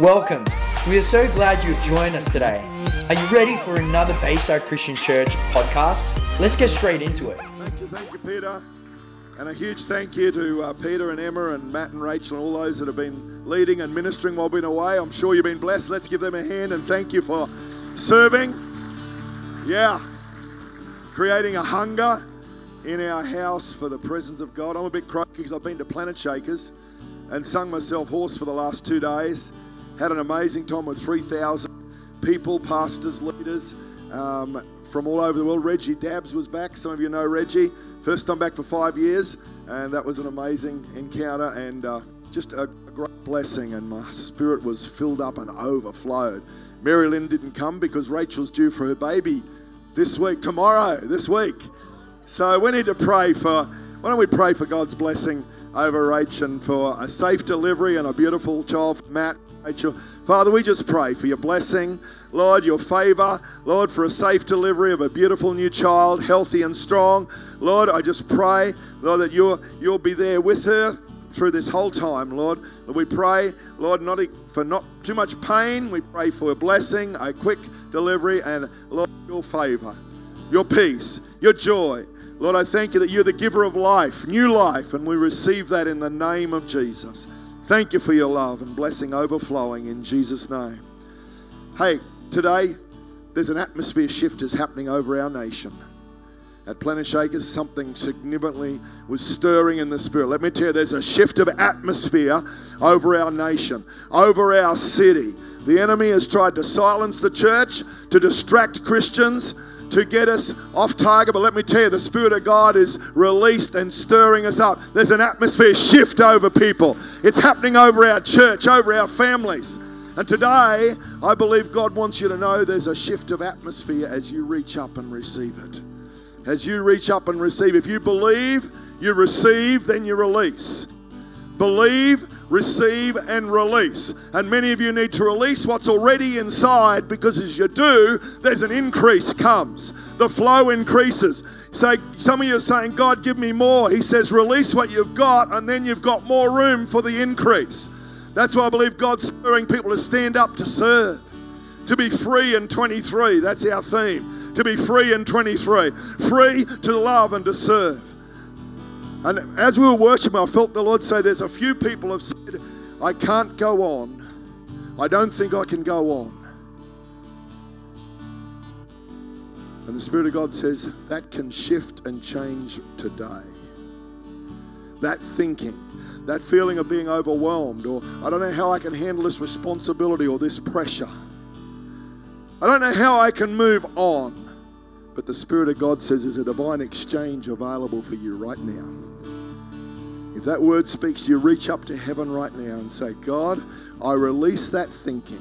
Welcome. We are so glad you've joined us today. Are you ready for another Bayside Christian Church podcast? Let's get straight into it. Thank you, thank you, Peter. And a huge thank you to uh, Peter and Emma and Matt and Rachel and all those that have been leading and ministering while being away. I'm sure you've been blessed. Let's give them a hand and thank you for serving. Yeah. Creating a hunger in our house for the presence of God. I'm a bit croaky because I've been to Planet Shakers and sung myself hoarse for the last two days. Had an amazing time with 3,000 people, pastors, leaders um, from all over the world. Reggie Dabbs was back. Some of you know Reggie. First time back for five years, and that was an amazing encounter and uh, just a, great blessing. And my spirit was filled up and overflowed. Marilyn didn't come because Rachel's due for her baby this week, tomorrow, this week. So we need to pray for, why don't we pray for God's blessing over Rach and for a safe delivery and a beautiful child, Matt. Father, we just pray for your blessing, Lord, your favor, Lord, for a safe delivery of a beautiful new child, healthy and strong. Lord, I just pray, Lord, that you'll, you'll be there with her through this whole time, Lord. We pray, Lord, not for not too much pain. We pray for a blessing, a quick delivery, and Lord, your favor, your peace, your joy. Lord, I thank you that you're the giver of life, new life, and we receive that in the name of Jesus. Thank you for your love and blessing overflowing in Jesus' name. Hey, today there's an atmosphere shift is happening over our nation. At Planet Shakers, something significantly was stirring in the spirit. Let me tell you, there's a shift of atmosphere over our nation, over our city. The enemy has tried to silence the church, to distract Christians, to get us off target. But let me tell you, the Spirit of God is released and stirring us up. There's an atmosphere shift over people, it's happening over our church, over our families. And today, I believe God wants you to know there's a shift of atmosphere as you reach up and receive it. As you reach up and receive, if you believe, you receive, then you release. Believe, receive, and release. And many of you need to release what's already inside because as you do, there's an increase comes. The flow increases. So some of you are saying, God, give me more. He says, release what you've got, and then you've got more room for the increase. That's why I believe God's stirring people to stand up to serve. To be free in 23. That's our theme. To be free in 23. Free to love and to serve. And as we were worshiping, I felt the Lord say, There's a few people have said, I can't go on. I don't think I can go on. And the Spirit of God says, That can shift and change today. That thinking, that feeling of being overwhelmed, or I don't know how I can handle this responsibility or this pressure. I don't know how I can move on. But the Spirit of God says there's a divine exchange available for you right now. If that word speaks you, reach up to heaven right now and say, God, I release that thinking.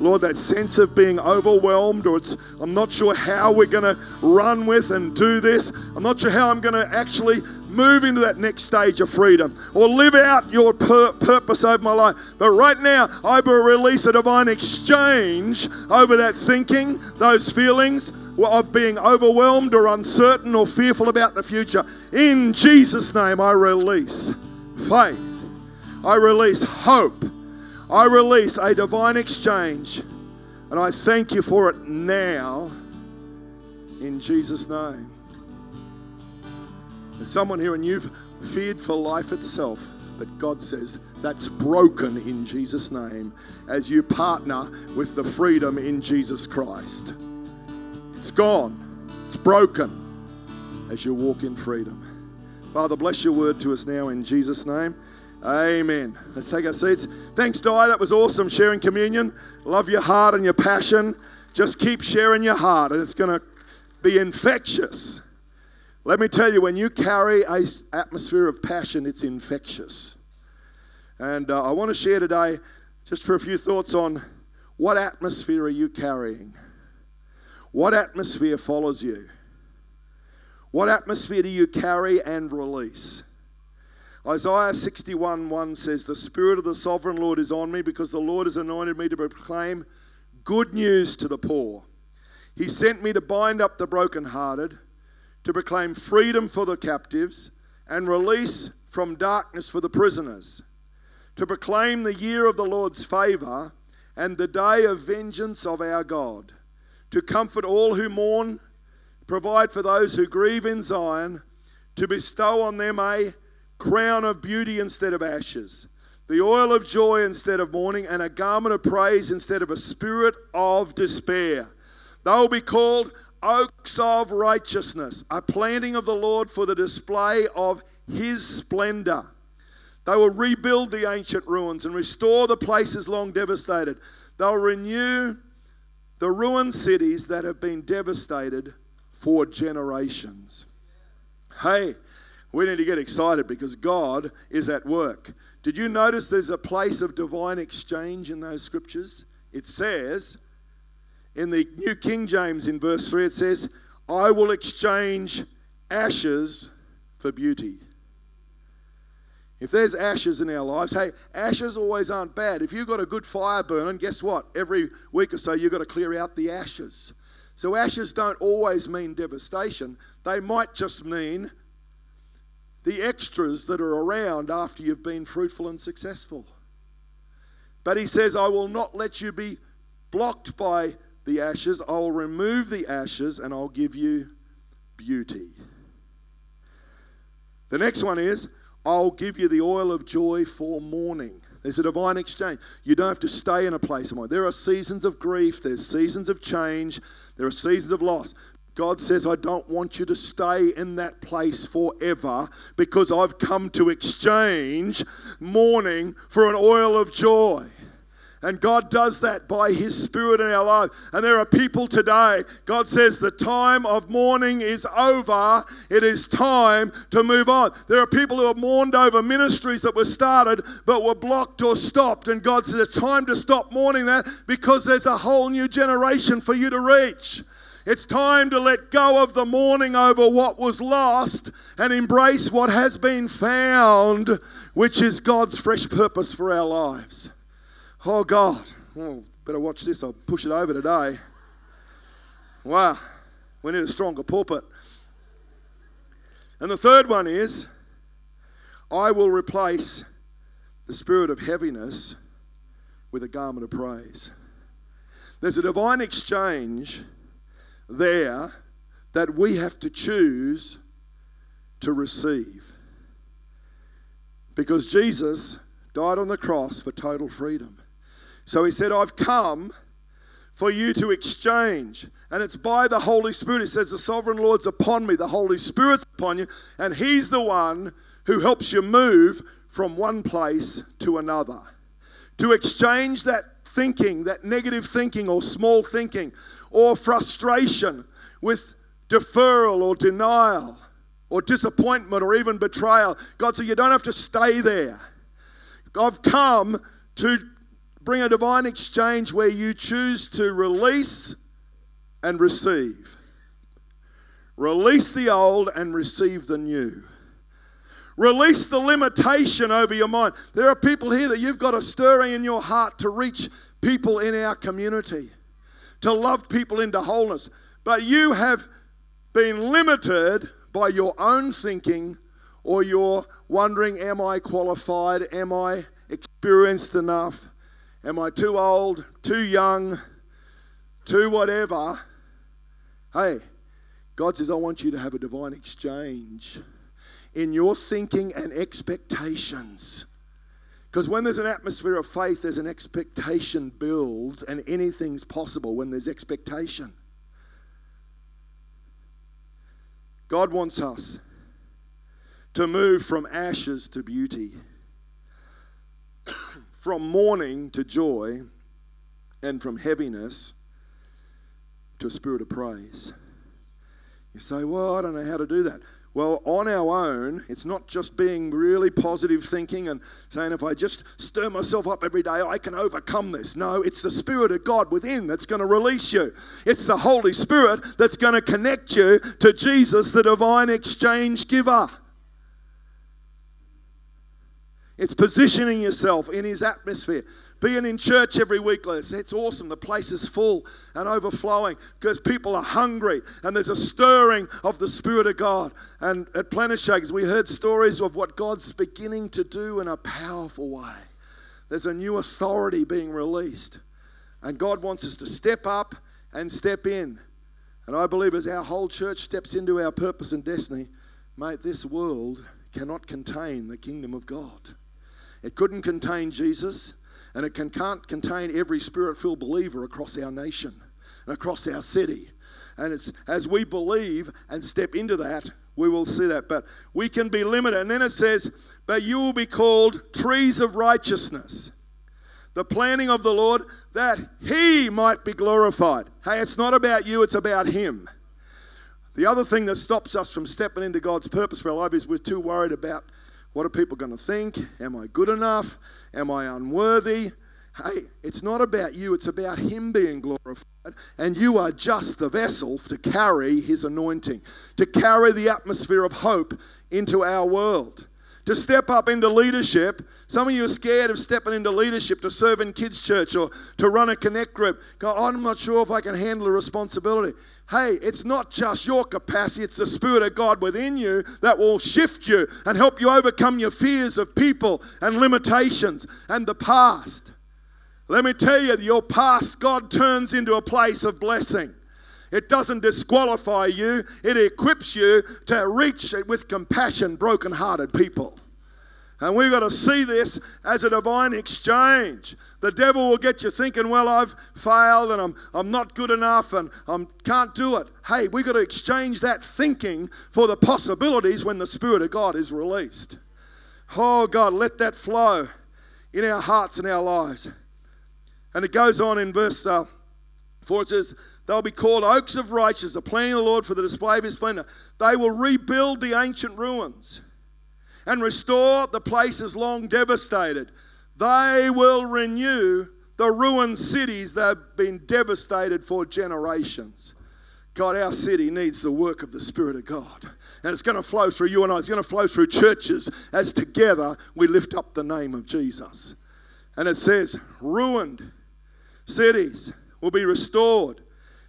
Lord, that sense of being overwhelmed, or it's, I'm not sure how we're going to run with and do this. I'm not sure how I'm going to actually move into that next stage of freedom or live out your pur- purpose over my life. But right now, I will release a divine exchange over that thinking, those feelings, of being overwhelmed or uncertain or fearful about the future. In Jesus' name, I release faith. I release hope. I release a divine exchange. And I thank you for it now. In Jesus' name. There's someone here and you've feared for life itself. But God says that's broken in Jesus' name as you partner with the freedom in Jesus Christ. It's gone, it's broken as you walk in freedom. Father, bless your word to us now in Jesus' name. Amen. Let's take our seats. Thanks, Di. That was awesome sharing communion. Love your heart and your passion. Just keep sharing your heart, and it's going to be infectious. Let me tell you, when you carry a atmosphere of passion, it's infectious. And uh, I want to share today just for a few thoughts on what atmosphere are you carrying? What atmosphere follows you? What atmosphere do you carry and release? Isaiah 61 1 says, The Spirit of the sovereign Lord is on me because the Lord has anointed me to proclaim good news to the poor. He sent me to bind up the brokenhearted, to proclaim freedom for the captives, and release from darkness for the prisoners, to proclaim the year of the Lord's favor and the day of vengeance of our God, to comfort all who mourn, provide for those who grieve in Zion, to bestow on them a crown of beauty instead of ashes, the oil of joy instead of mourning, and a garment of praise instead of a spirit of despair. They will be called oaks of righteousness, a planting of the Lord for the display of his splendor. They will rebuild the ancient ruins and restore the places long devastated. They'll renew the ruined cities that have been devastated for generations. Hey, we need to get excited because God is at work. Did you notice there's a place of divine exchange in those scriptures? It says in the New King James in verse 3, it says, I will exchange ashes for beauty. If there's ashes in our lives, hey, ashes always aren't bad. If you've got a good fire burning, guess what? Every week or so, you've got to clear out the ashes. So, ashes don't always mean devastation, they might just mean the extras that are around after you've been fruitful and successful. But he says, I will not let you be blocked by the ashes, I'll remove the ashes and I'll give you beauty. The next one is, I'll give you the oil of joy for mourning. There's a divine exchange. You don't have to stay in a place of mourning. There are seasons of grief, there's seasons of change, there are seasons of loss. God says, I don't want you to stay in that place forever because I've come to exchange mourning for an oil of joy. And God does that by His Spirit in our life. And there are people today, God says, the time of mourning is over. It is time to move on. There are people who have mourned over ministries that were started but were blocked or stopped. And God says, it's time to stop mourning that because there's a whole new generation for you to reach. It's time to let go of the mourning over what was lost and embrace what has been found, which is God's fresh purpose for our lives. Oh, God. Oh, better watch this. I'll push it over today. Wow. We need a stronger pulpit. And the third one is I will replace the spirit of heaviness with a garment of praise. There's a divine exchange there that we have to choose to receive. Because Jesus died on the cross for total freedom. So he said, I've come for you to exchange. And it's by the Holy Spirit. He says, The sovereign Lord's upon me, the Holy Spirit's upon you, and He's the one who helps you move from one place to another. To exchange that thinking, that negative thinking or small thinking or frustration with deferral or denial or disappointment or even betrayal. God said, You don't have to stay there. I've come to bring a divine exchange where you choose to release and receive. Release the old and receive the new. Release the limitation over your mind. There are people here that you've got a stirring in your heart to reach people in our community, to love people into wholeness. But you have been limited by your own thinking or your wondering, Am I qualified? Am I experienced enough? Am I too old, too young, too whatever? Hey, God says, I want you to have a divine exchange in your thinking and expectations. Because when there's an atmosphere of faith, there's an expectation builds, and anything's possible when there's expectation. God wants us to move from ashes to beauty from mourning to joy, and from heaviness to a spirit of praise. You say, Well, I don't know how to do that. Well, on our own, it's not just being really positive thinking and saying, if I just stir myself up every day, I can overcome this. No, it's the Spirit of God within that's going to release you. It's the Holy Spirit that's going to connect you to Jesus, the divine exchange giver. It's positioning yourself in His atmosphere. Being in church every week, it's awesome. The place is full and overflowing because people are hungry and there's a stirring of the Spirit of God. And at Planet Shakers, we heard stories of what God's beginning to do in a powerful way. There's a new authority being released. And God wants us to step up and step in. And I believe as our whole church steps into our purpose and destiny, mate, this world cannot contain the kingdom of God. It couldn't contain Jesus, and it can, can't contain every spirit filled believer across our nation and across our city. And it's as we believe and step into that, we will see that. But we can be limited. And then it says, But you will be called trees of righteousness. The planning of the Lord that He might be glorified. Hey, it's not about you, it's about Him. The other thing that stops us from stepping into God's purpose for our life is we're too worried about what are people going to think? Am I good enough? Am I unworthy? Hey, it's not about you, it's about Him being glorified. And you are just the vessel to carry His anointing, to carry the atmosphere of hope into our world. To step up into leadership. Some of you are scared of stepping into leadership to serve in kids' church or to run a connect group. Go, I'm not sure if I can handle the responsibility. Hey, it's not just your capacity, it's the Spirit of God within you that will shift you and help you overcome your fears of people and limitations and the past. Let me tell you, your past, God turns into a place of blessing. It doesn't disqualify you, it equips you to reach it with compassion broken-hearted people. And we've got to see this as a divine exchange. The devil will get you thinking, well, I've failed and I'm, I'm not good enough and I can't do it. Hey, we've got to exchange that thinking for the possibilities when the Spirit of God is released. Oh, God, let that flow in our hearts and our lives. And it goes on in verse uh, 4 it says, They'll be called oaks of righteousness, the planting of the Lord for the display of his splendor. They will rebuild the ancient ruins and restore the places long devastated. They will renew the ruined cities that have been devastated for generations. God, our city needs the work of the Spirit of God. And it's going to flow through you and I. It's going to flow through churches as together we lift up the name of Jesus. And it says, ruined cities will be restored.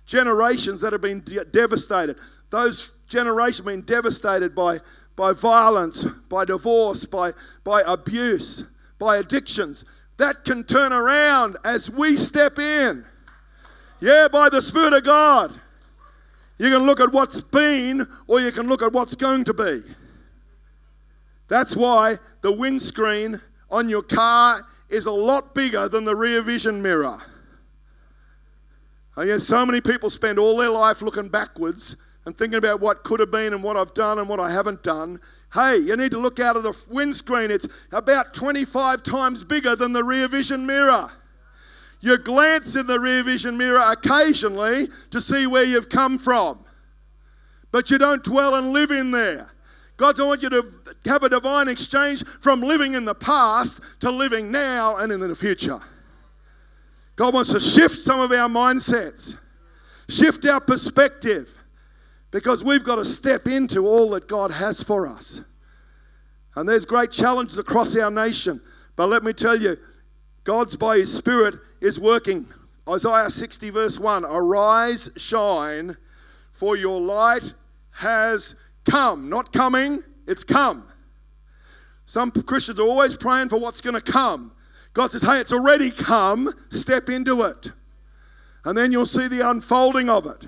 Generations that have been de- devastated. Those generations have been devastated by, by violence, by divorce, by, by abuse, by addictions. That can turn around as we step in. Yeah, by the Spirit of God. You can look at what's been or you can look at what's going to be. That's why the windscreen on your car is a lot bigger than the rear vision mirror. I guess so many people spend all their life looking backwards and thinking about what could have been and what I've done and what I haven't done. Hey, you need to look out of the windscreen. It's about 25 times bigger than the rear vision mirror. You glance in the rear vision mirror occasionally to see where you've come from, but you don't dwell and live in there. God, I want you to have a divine exchange from living in the past to living now and in the future. God wants to shift some of our mindsets, shift our perspective, because we've got to step into all that God has for us. And there's great challenges across our nation. But let me tell you, God's by His Spirit is working. Isaiah 60, verse 1 Arise, shine, for your light has come. Not coming, it's come. Some Christians are always praying for what's going to come. God says, hey, it's already come, step into it. And then you'll see the unfolding of it.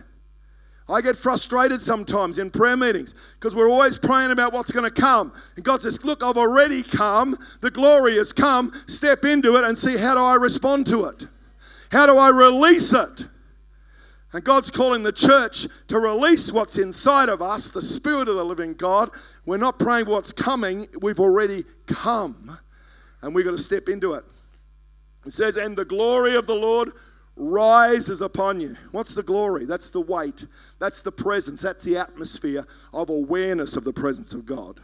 I get frustrated sometimes in prayer meetings because we're always praying about what's going to come. And God says, Look, I've already come. The glory has come. Step into it and see how do I respond to it? How do I release it? And God's calling the church to release what's inside of us, the Spirit of the living God. We're not praying what's coming, we've already come. And we've got to step into it. It says, And the glory of the Lord rises upon you. What's the glory? That's the weight, that's the presence, that's the atmosphere of awareness of the presence of God.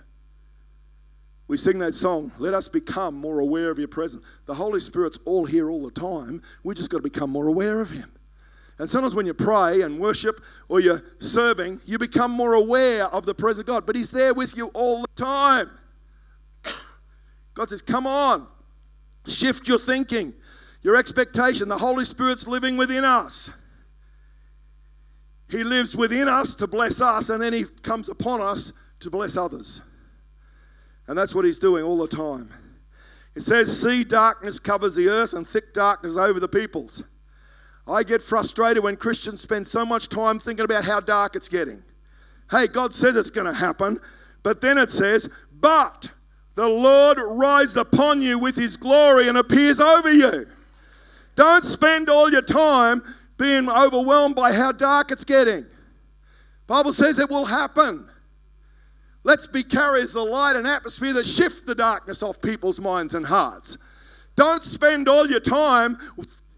We sing that song, let us become more aware of your presence. The Holy Spirit's all here all the time. We just got to become more aware of Him. And sometimes when you pray and worship or you're serving, you become more aware of the presence of God. But He's there with you all the time. God says, Come on, shift your thinking, your expectation. The Holy Spirit's living within us. He lives within us to bless us, and then He comes upon us to bless others. And that's what He's doing all the time. It says, See, darkness covers the earth and thick darkness over the peoples. I get frustrated when Christians spend so much time thinking about how dark it's getting. Hey, God says it's going to happen, but then it says, But the Lord rises upon you with his glory and appears over you. Don't spend all your time being overwhelmed by how dark it's getting. Bible says it will happen. Let's be carriers of the light and atmosphere that shift the darkness off people's minds and hearts. Don't spend all your time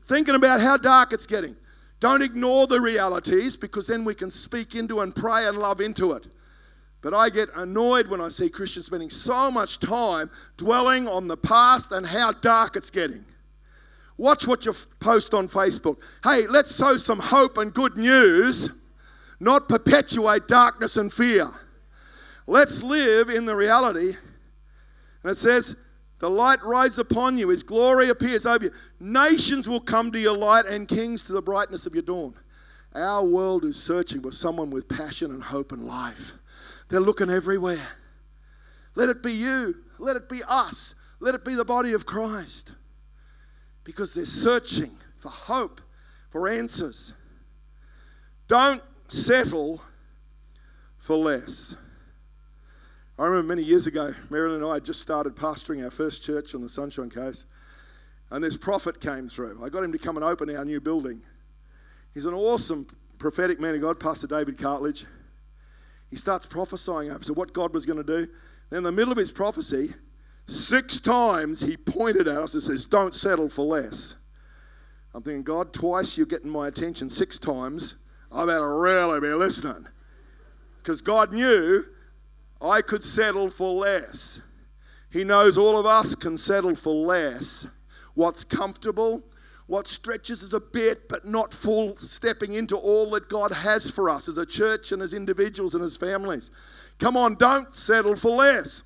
thinking about how dark it's getting. Don't ignore the realities because then we can speak into and pray and love into it. But I get annoyed when I see Christians spending so much time dwelling on the past and how dark it's getting. Watch what you post on Facebook. Hey, let's sow some hope and good news, not perpetuate darkness and fear. Let's live in the reality. And it says, the light rises upon you, his glory appears over you. Nations will come to your light, and kings to the brightness of your dawn. Our world is searching for someone with passion and hope and life. They're looking everywhere. Let it be you. Let it be us. Let it be the body of Christ. Because they're searching for hope, for answers. Don't settle for less. I remember many years ago, Marilyn and I had just started pastoring our first church on the Sunshine Coast, and this prophet came through. I got him to come and open our new building. He's an awesome prophetic man of God, Pastor David Cartledge. He starts prophesying over to what God was going to do. Then, in the middle of his prophecy, six times he pointed at us and says, Don't settle for less. I'm thinking, God, twice you're getting my attention, six times. I better really be listening. Because God knew I could settle for less. He knows all of us can settle for less. What's comfortable, what stretches us a bit, but not full stepping into all that God has for us as a church and as individuals and as families. Come on, don't settle for less.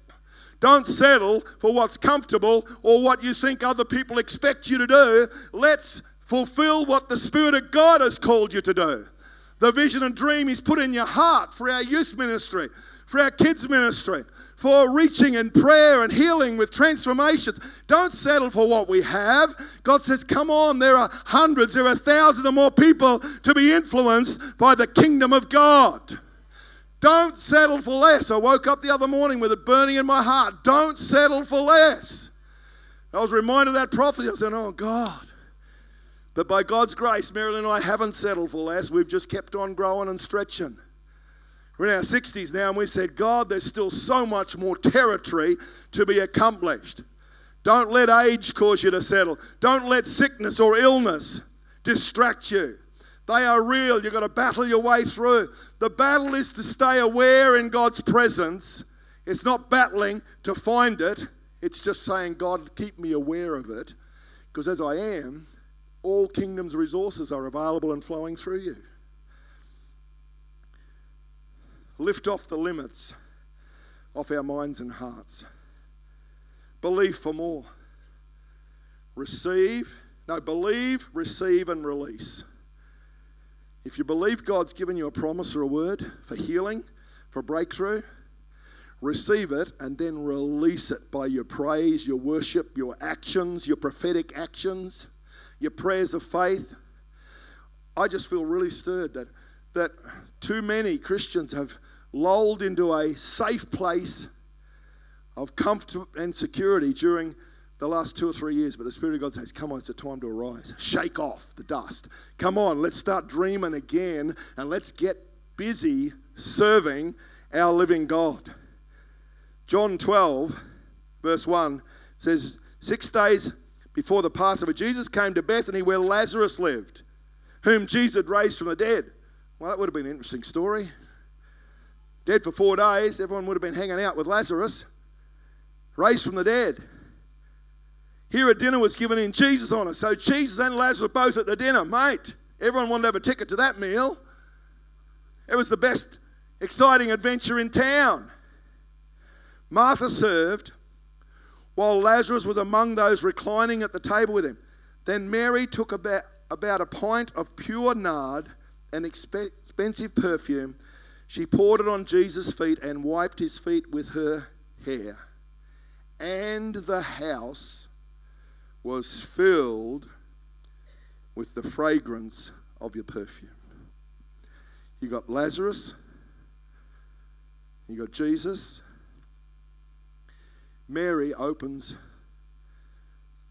Don't settle for what's comfortable or what you think other people expect you to do. Let's fulfill what the Spirit of God has called you to do. The vision and dream He's put in your heart for our youth ministry, for our kids' ministry, for reaching in prayer and healing with transformations. Don't settle for what we have. God says, Come on, there are hundreds, there are thousands of more people to be influenced by the kingdom of God. Don't settle for less. I woke up the other morning with it burning in my heart. Don't settle for less. I was reminded of that prophecy. I said, Oh, God. But by God's grace, Marilyn and I haven't settled for less. We've just kept on growing and stretching. We're in our 60s now, and we said, God, there's still so much more territory to be accomplished. Don't let age cause you to settle. Don't let sickness or illness distract you. They are real. You've got to battle your way through. The battle is to stay aware in God's presence. It's not battling to find it, it's just saying, God, keep me aware of it. Because as I am, all kingdom's resources are available and flowing through you. Lift off the limits off our minds and hearts. Believe for more. Receive, no, believe, receive, and release. If you believe God's given you a promise or a word for healing, for breakthrough, receive it and then release it by your praise, your worship, your actions, your prophetic actions, your prayers of faith. I just feel really stirred that, that too many Christians have lulled into a safe place of comfort and security during the last two or three years, but the Spirit of God says, Come on, it's a time to arise. Shake off the dust. Come on, let's start dreaming again and let's get busy serving our living God. John 12, verse 1 says, Six days before the Passover, Jesus came to Bethany where Lazarus lived, whom Jesus had raised from the dead. Well, that would have been an interesting story. Dead for four days, everyone would have been hanging out with Lazarus, raised from the dead. Here a dinner was given in Jesus' honor. So Jesus and Lazarus both at the dinner. Mate, everyone wanted to have a ticket to that meal. It was the best exciting adventure in town. Martha served while Lazarus was among those reclining at the table with him. Then Mary took about, about a pint of pure nard, an expensive perfume. She poured it on Jesus' feet and wiped his feet with her hair. and the house was filled with the fragrance of your perfume. You got Lazarus, you got Jesus. Mary opens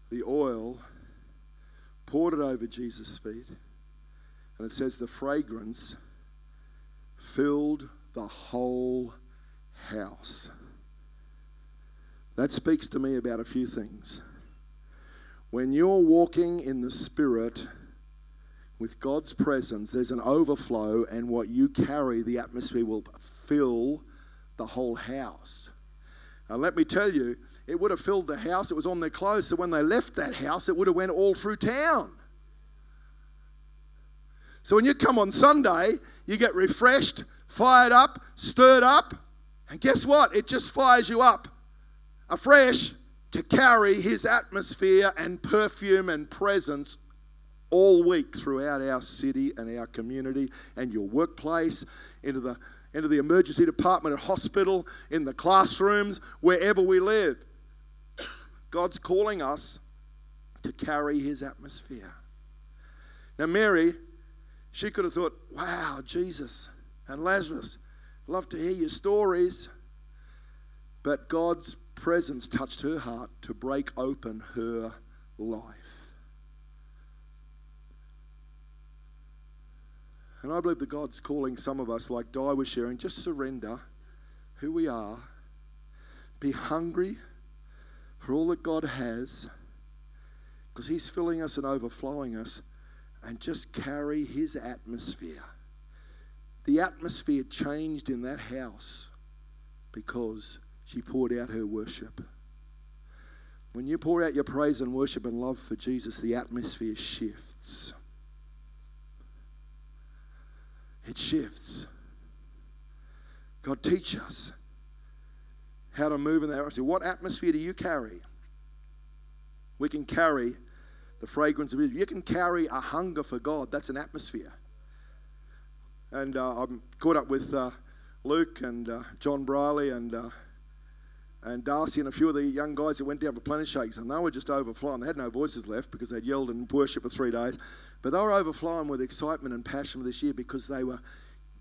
the oil, poured it over Jesus' feet, and it says the fragrance filled the whole house. That speaks to me about a few things. When you're walking in the Spirit with God's presence, there's an overflow, and what you carry, the atmosphere will fill the whole house. And let me tell you, it would have filled the house. It was on their clothes, so when they left that house, it would have went all through town. So when you come on Sunday, you get refreshed, fired up, stirred up, and guess what? It just fires you up afresh to carry his atmosphere and perfume and presence all week throughout our city and our community and your workplace, into the, into the emergency department at hospital, in the classrooms, wherever we live. God's calling us to carry his atmosphere. Now, Mary, she could have thought, wow, Jesus and Lazarus, love to hear your stories. But God's presence touched her heart to break open her life. And I believe that God's calling some of us, like Di was sharing, just surrender who we are, be hungry for all that God has, because He's filling us and overflowing us, and just carry His atmosphere. The atmosphere changed in that house because she poured out her worship. When you pour out your praise and worship and love for Jesus, the atmosphere shifts. It shifts. God, teach us how to move in that atmosphere. What atmosphere do you carry? We can carry the fragrance of it. You can carry a hunger for God. That's an atmosphere. And uh, I'm caught up with uh, Luke and uh, John Briley and uh, and Darcy and a few of the young guys that went down for planet shakes, and they were just overflowing. They had no voices left because they'd yelled and worshipped for three days, but they were overflowing with excitement and passion this year because they were.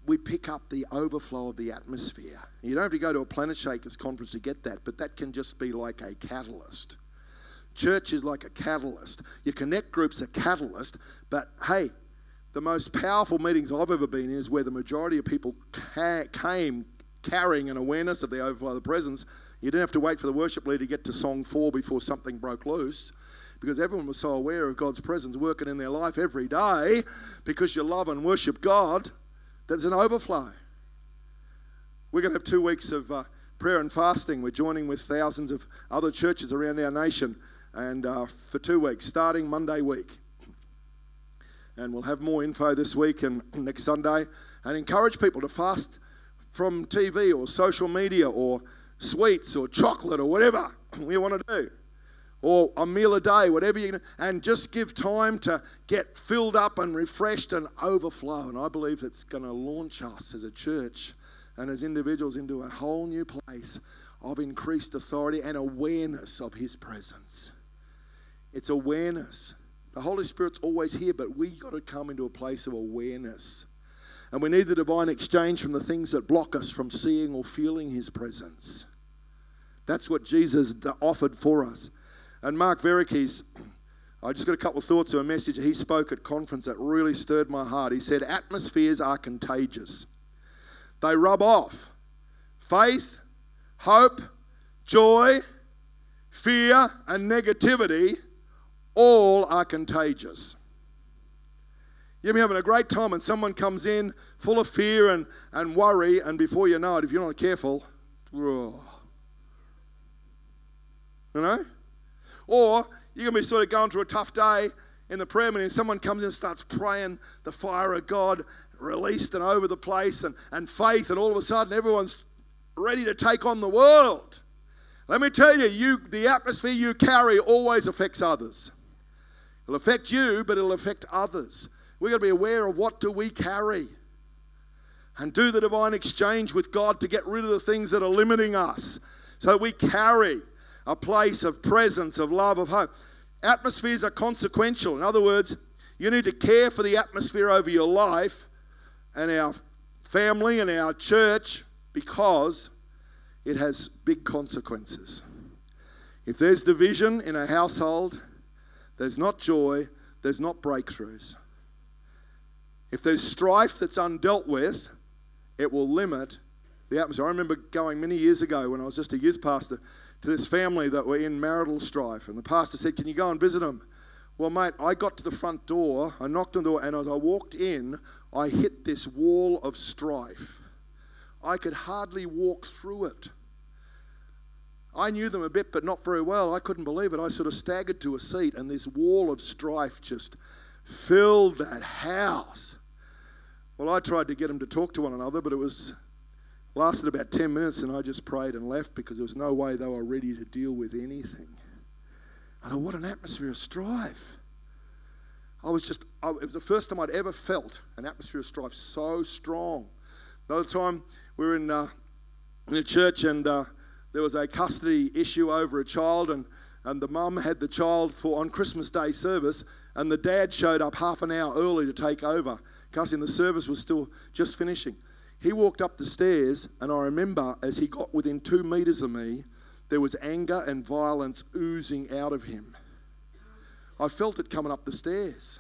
We pick up the overflow of the atmosphere. You don't have to go to a Planet Shakers conference to get that, but that can just be like a catalyst. Church is like a catalyst. Your connect group's a catalyst, but hey, the most powerful meetings I've ever been in is where the majority of people ca- came carrying an awareness of the overflow of the presence you didn't have to wait for the worship leader to get to song four before something broke loose because everyone was so aware of God's presence working in their life every day because you love and worship God. There's an overflow. We're going to have two weeks of uh, prayer and fasting. We're joining with thousands of other churches around our nation and uh, for two weeks, starting Monday week. And we'll have more info this week and next Sunday. And encourage people to fast from TV or social media or sweets or chocolate or whatever you want to do or a meal a day, whatever you can, and just give time to get filled up and refreshed and overflow. And I believe that's going to launch us as a church and as individuals into a whole new place of increased authority and awareness of His presence. It's awareness. The Holy Spirit's always here, but we got to come into a place of awareness. And we need the divine exchange from the things that block us from seeing or feeling His presence. That's what Jesus offered for us. And Mark Varughese, I just got a couple of thoughts of a message he spoke at conference that really stirred my heart. He said, Atmospheres are contagious, they rub off. Faith, hope, joy, fear, and negativity all are contagious. You'll be having a great time, and someone comes in full of fear and, and worry, and before you know it, if you're not careful, whoa, you know? Or you're going to be sort of going through a tough day in the prayer meeting, someone comes in and starts praying the fire of God released and over the place and, and faith, and all of a sudden everyone's ready to take on the world. Let me tell you, you the atmosphere you carry always affects others. It'll affect you, but it'll affect others. We've got to be aware of what do we carry and do the divine exchange with God to get rid of the things that are limiting us so we carry a place of presence, of love, of hope. Atmospheres are consequential. In other words, you need to care for the atmosphere over your life and our family and our church because it has big consequences. If there's division in a household, there's not joy, there's not breakthroughs. If there's strife that's undealt with, it will limit the atmosphere. I remember going many years ago when I was just a youth pastor to this family that were in marital strife, and the pastor said, Can you go and visit them? Well, mate, I got to the front door, I knocked on the door, and as I walked in, I hit this wall of strife. I could hardly walk through it. I knew them a bit, but not very well. I couldn't believe it. I sort of staggered to a seat, and this wall of strife just filled that house. Well, I tried to get them to talk to one another, but it was lasted about 10 minutes, and I just prayed and left because there was no way they were ready to deal with anything. I thought, what an atmosphere of strife. I was just, I, it was the first time I'd ever felt an atmosphere of strife so strong. Another time we were in, uh, in a church and uh, there was a custody issue over a child, and, and the mum had the child for on Christmas Day service, and the dad showed up half an hour early to take over. And the service was still just finishing. He walked up the stairs, and I remember as he got within two meters of me, there was anger and violence oozing out of him. I felt it coming up the stairs.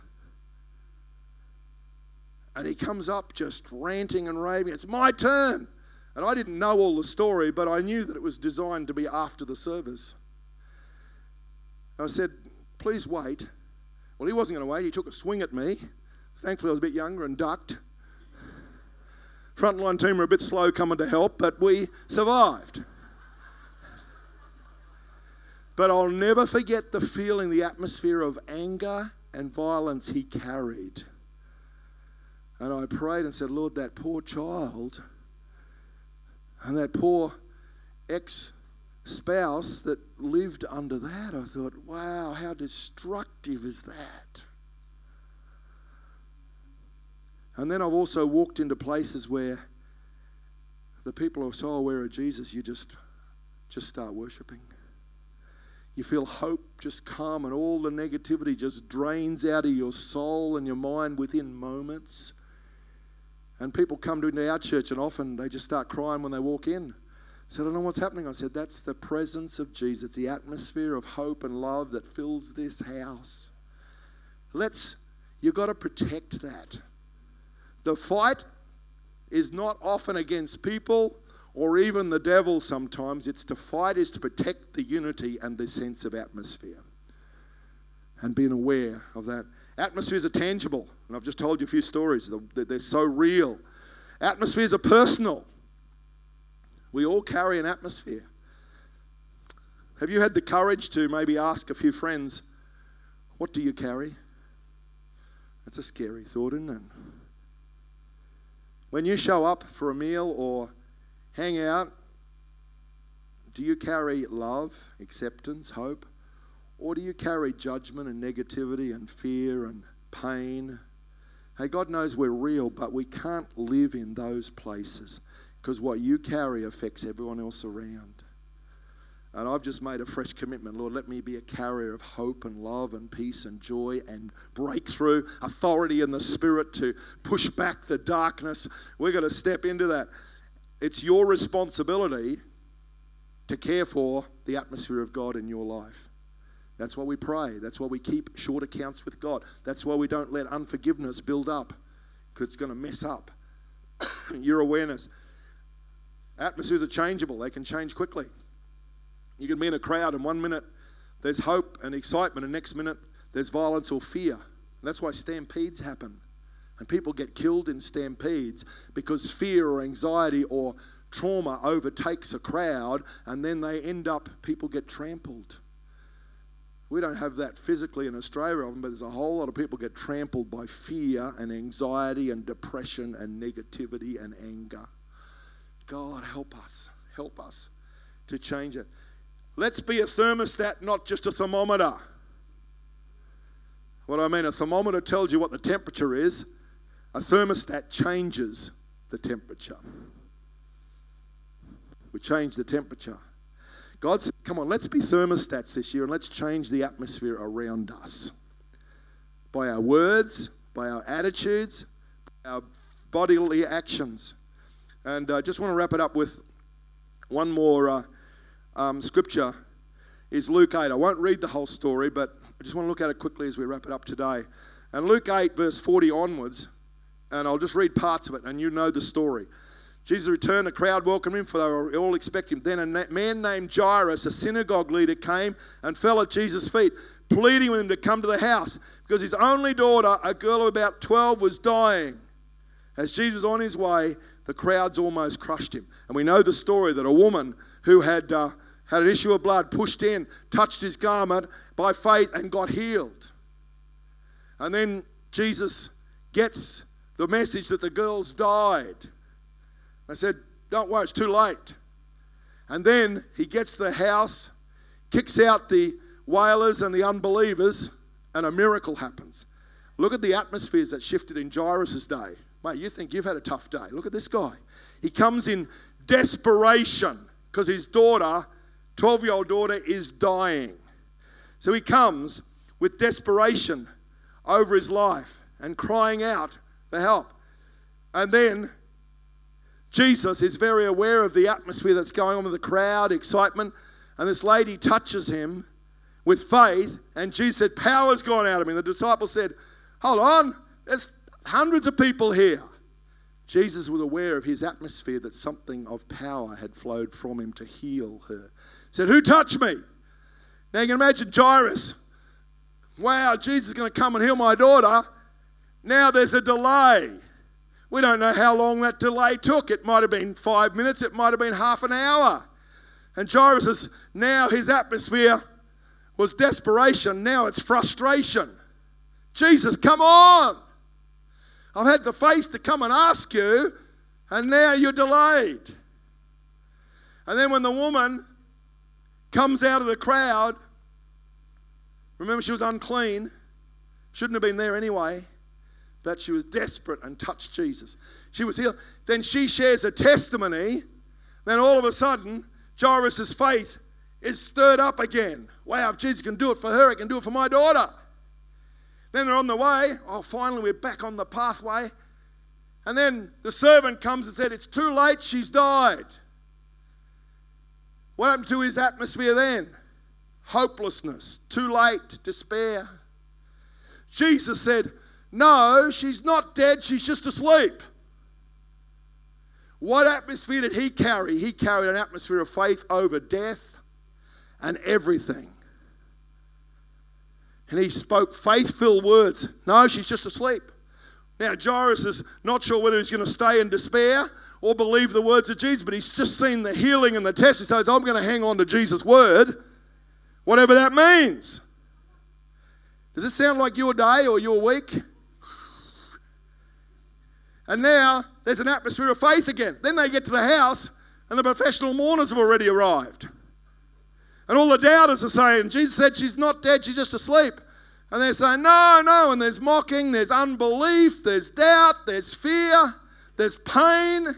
And he comes up just ranting and raving. It's my turn. And I didn't know all the story, but I knew that it was designed to be after the service. I said, Please wait. Well, he wasn't going to wait. He took a swing at me. Thankfully, I was a bit younger and ducked. Frontline team were a bit slow coming to help, but we survived. But I'll never forget the feeling, the atmosphere of anger and violence he carried. And I prayed and said, Lord, that poor child and that poor ex spouse that lived under that, I thought, wow, how destructive is that? And then I've also walked into places where the people are so aware of Jesus, you just just start worshiping. You feel hope just come, and all the negativity just drains out of your soul and your mind within moments. And people come to our church, and often they just start crying when they walk in. I said, I don't know what's happening. I said, That's the presence of Jesus, the atmosphere of hope and love that fills this house. Let's, you've got to protect that. The fight is not often against people or even the devil sometimes. It's to fight is to protect the unity and the sense of atmosphere. And being aware of that. Atmospheres are tangible, and I've just told you a few stories. They're so real. Atmospheres are personal. We all carry an atmosphere. Have you had the courage to maybe ask a few friends, What do you carry? That's a scary thought, isn't it? When you show up for a meal or hang out, do you carry love, acceptance, hope? Or do you carry judgment and negativity and fear and pain? Hey, God knows we're real, but we can't live in those places because what you carry affects everyone else around. And I've just made a fresh commitment. Lord, let me be a carrier of hope and love and peace and joy and breakthrough, authority in the Spirit to push back the darkness. We're going to step into that. It's your responsibility to care for the atmosphere of God in your life. That's why we pray. That's why we keep short accounts with God. That's why we don't let unforgiveness build up because it's going to mess up your awareness. Atmospheres are changeable, they can change quickly. You can be in a crowd, and one minute there's hope and excitement, and next minute there's violence or fear. And that's why stampedes happen. And people get killed in stampedes because fear or anxiety or trauma overtakes a crowd, and then they end up, people get trampled. We don't have that physically in Australia, but there's a whole lot of people get trampled by fear and anxiety and depression and negativity and anger. God, help us, help us to change it. Let's be a thermostat, not just a thermometer. What I mean, a thermometer tells you what the temperature is, a thermostat changes the temperature. We change the temperature. God said, come on, let's be thermostats this year and let's change the atmosphere around us by our words, by our attitudes, by our bodily actions. And I uh, just want to wrap it up with one more uh, um, scripture is Luke 8. I won't read the whole story, but I just want to look at it quickly as we wrap it up today. And Luke 8, verse 40 onwards, and I'll just read parts of it, and you know the story. Jesus returned, the crowd welcomed him, for they were all expecting him. Then a man named Jairus, a synagogue leader, came and fell at Jesus' feet, pleading with him to come to the house, because his only daughter, a girl of about 12, was dying. As Jesus was on his way, the crowds almost crushed him. And we know the story that a woman who had, uh, had an issue of blood pushed in, touched his garment by faith, and got healed. And then Jesus gets the message that the girl's died. I said, Don't worry, it's too late. And then he gets the house, kicks out the wailers and the unbelievers, and a miracle happens. Look at the atmospheres that shifted in Jairus' day. Mate, you think you've had a tough day. Look at this guy. He comes in desperation because his daughter, 12 year old daughter, is dying. So he comes with desperation over his life and crying out for help. And then Jesus is very aware of the atmosphere that's going on with the crowd, excitement, and this lady touches him with faith, and Jesus said, Power's gone out of me. The disciples said, Hold on, there's hundreds of people here. Jesus was aware of his atmosphere that something of power had flowed from him to heal her. Said, Who touched me? Now you can imagine Jairus. Wow, Jesus is going to come and heal my daughter. Now there's a delay. We don't know how long that delay took. It might have been five minutes, it might have been half an hour. And Jairus is now his atmosphere was desperation, now it's frustration. Jesus, come on. I've had the faith to come and ask you, and now you're delayed. And then when the woman comes out of the crowd, remember she was unclean, shouldn't have been there anyway, but she was desperate and touched Jesus. She was healed. Then she shares a testimony. Then all of a sudden, Jairus' faith is stirred up again. Wow, if Jesus can do it for her, he can do it for my daughter. Then they're on the way. Oh, finally, we're back on the pathway. And then the servant comes and said, It's too late, she's died. What happened to his atmosphere then? Hopelessness, too late, despair. Jesus said, No, she's not dead, she's just asleep. What atmosphere did he carry? He carried an atmosphere of faith over death and everything and he spoke faith filled words. No, she's just asleep. Now, Jairus is not sure whether he's going to stay in despair or believe the words of Jesus, but he's just seen the healing and the test. He says, I'm going to hang on to Jesus' word, whatever that means. Does this sound like your day or your week? And now there's an atmosphere of faith again. Then they get to the house, and the professional mourners have already arrived. And all the doubters are saying, Jesus said she's not dead, she's just asleep. And they're saying, no, no. And there's mocking, there's unbelief, there's doubt, there's fear, there's pain.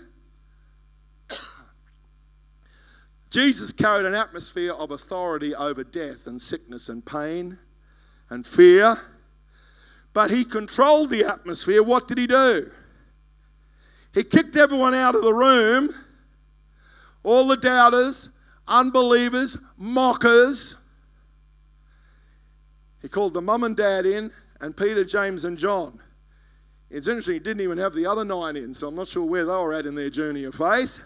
Jesus carried an atmosphere of authority over death and sickness and pain and fear. But he controlled the atmosphere. What did he do? He kicked everyone out of the room, all the doubters, unbelievers, mockers. He called the mum and dad in, and Peter, James, and John. It's interesting, he didn't even have the other nine in, so I'm not sure where they were at in their journey of faith.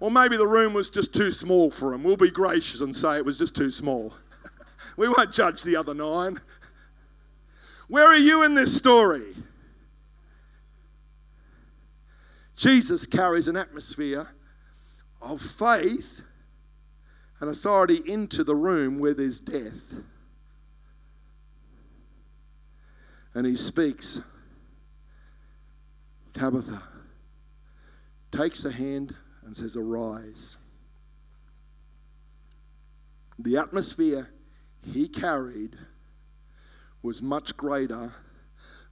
Or maybe the room was just too small for him. We'll be gracious and say it was just too small. we won't judge the other nine. Where are you in this story? Jesus carries an atmosphere of faith and authority into the room where there's death. And he speaks Tabitha takes a hand and says, Arise. The atmosphere he carried was much greater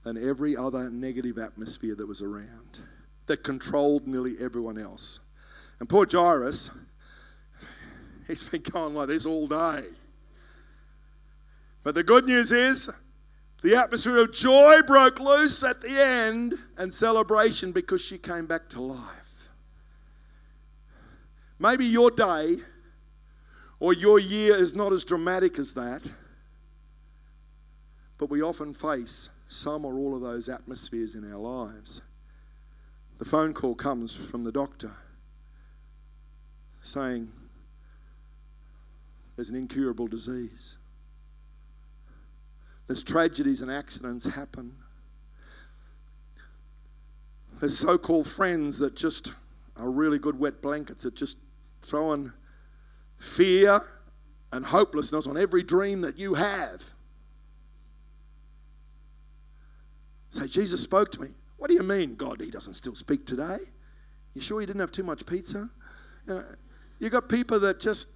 than every other negative atmosphere that was around, that controlled nearly everyone else. And poor Jairus, He's been going like this all day. But the good news is the atmosphere of joy broke loose at the end and celebration because she came back to life. Maybe your day or your year is not as dramatic as that, but we often face some or all of those atmospheres in our lives. The phone call comes from the doctor saying there's an incurable disease. There's tragedies and accidents happen. There's so called friends that just are really good wet blankets that just throwing fear and hopelessness on every dream that you have. Say, Jesus spoke to me. What do you mean, God, he doesn't still speak today? You sure you didn't have too much pizza? You, know, you got people that just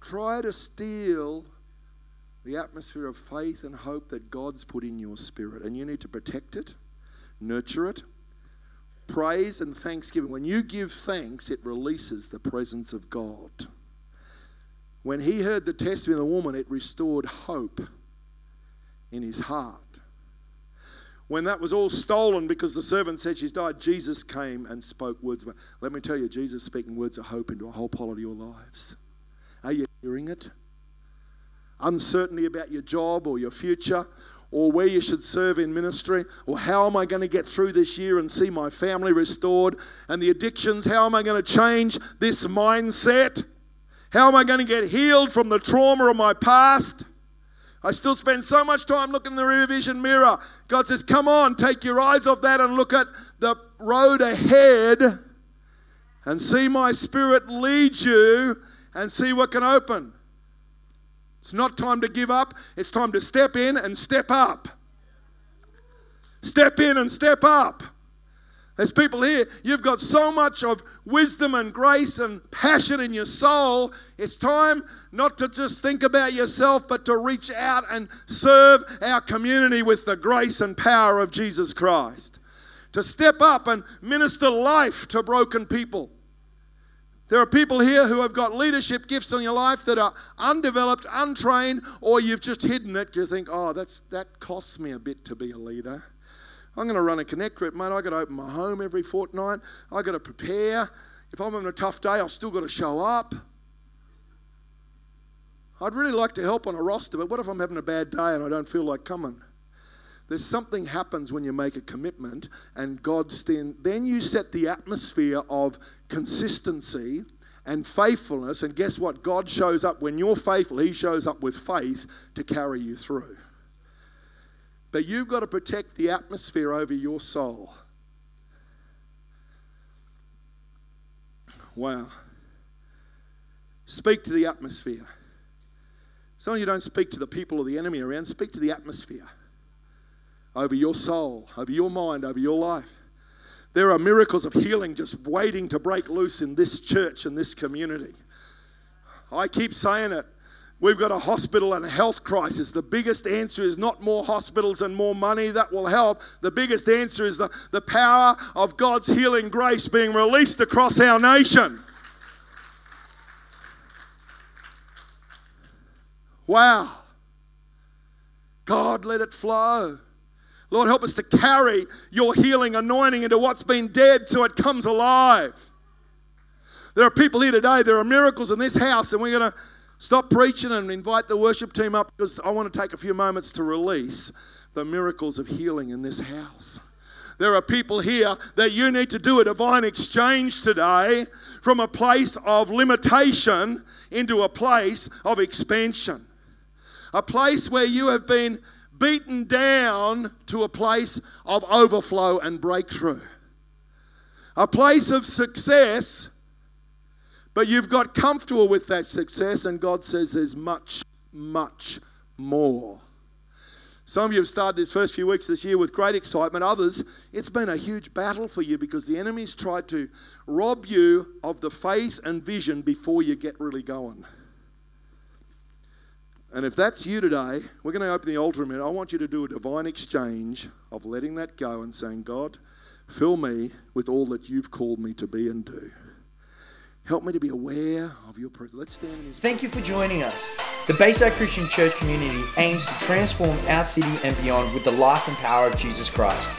try to steal the atmosphere of faith and hope that God's put in your spirit, and you need to protect it, nurture it. Praise and thanksgiving. When you give thanks, it releases the presence of God. When he heard the testimony of the woman, it restored hope in his heart. When that was all stolen because the servant said she's died, Jesus came and spoke words of Let me tell you, Jesus speaking words of hope into a whole part of your lives. Are you hearing it? Uncertainty about your job or your future or where you should serve in ministry, or how am I going to get through this year and see my family restored, and the addictions, how am I going to change this mindset? How am I going to get healed from the trauma of my past? I still spend so much time looking in the rear vision mirror. God says, Come on, take your eyes off that and look at the road ahead and see my spirit lead you and see what can open. It's not time to give up, it's time to step in and step up. Step in and step up. There's people here, you've got so much of wisdom and grace and passion in your soul. It's time not to just think about yourself, but to reach out and serve our community with the grace and power of Jesus Christ. To step up and minister life to broken people. There are people here who have got leadership gifts in your life that are undeveloped, untrained, or you've just hidden it. You think, oh, that's, that costs me a bit to be a leader. I'm going to run a connect group, mate. I've got to open my home every fortnight. I've got to prepare. If I'm having a tough day, I've still got to show up. I'd really like to help on a roster, but what if I'm having a bad day and I don't feel like coming? There's something happens when you make a commitment and God's then then you set the atmosphere of consistency and faithfulness and guess what? God shows up when you're faithful, he shows up with faith to carry you through. But you've got to protect the atmosphere over your soul. Wow. Speak to the atmosphere. Some of you don't speak to the people or the enemy around, speak to the atmosphere over your soul, over your mind, over your life. There are miracles of healing just waiting to break loose in this church and this community. I keep saying it. We've got a hospital and a health crisis. The biggest answer is not more hospitals and more money that will help. The biggest answer is the, the power of God's healing grace being released across our nation. Wow. God, let it flow. Lord, help us to carry your healing anointing into what's been dead so it comes alive. There are people here today, there are miracles in this house, and we're going to Stop preaching and invite the worship team up because I want to take a few moments to release the miracles of healing in this house. There are people here that you need to do a divine exchange today from a place of limitation into a place of expansion. A place where you have been beaten down to a place of overflow and breakthrough. A place of success but you've got comfortable with that success, and God says there's much, much more. Some of you have started this first few weeks this year with great excitement. Others, it's been a huge battle for you because the enemy's tried to rob you of the faith and vision before you get really going. And if that's you today, we're going to open the altar a minute. I want you to do a divine exchange of letting that go and saying, God, fill me with all that you've called me to be and do. Help me to be aware of your presence. Let's stand in His Thank you for joining us. The Bayside Christian Church community aims to transform our city and beyond with the life and power of Jesus Christ.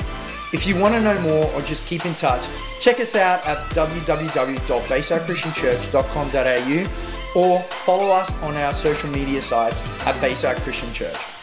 If you want to know more or just keep in touch, check us out at www.baysidechristianchurch.com.au or follow us on our social media sites at Bayside Christian Church.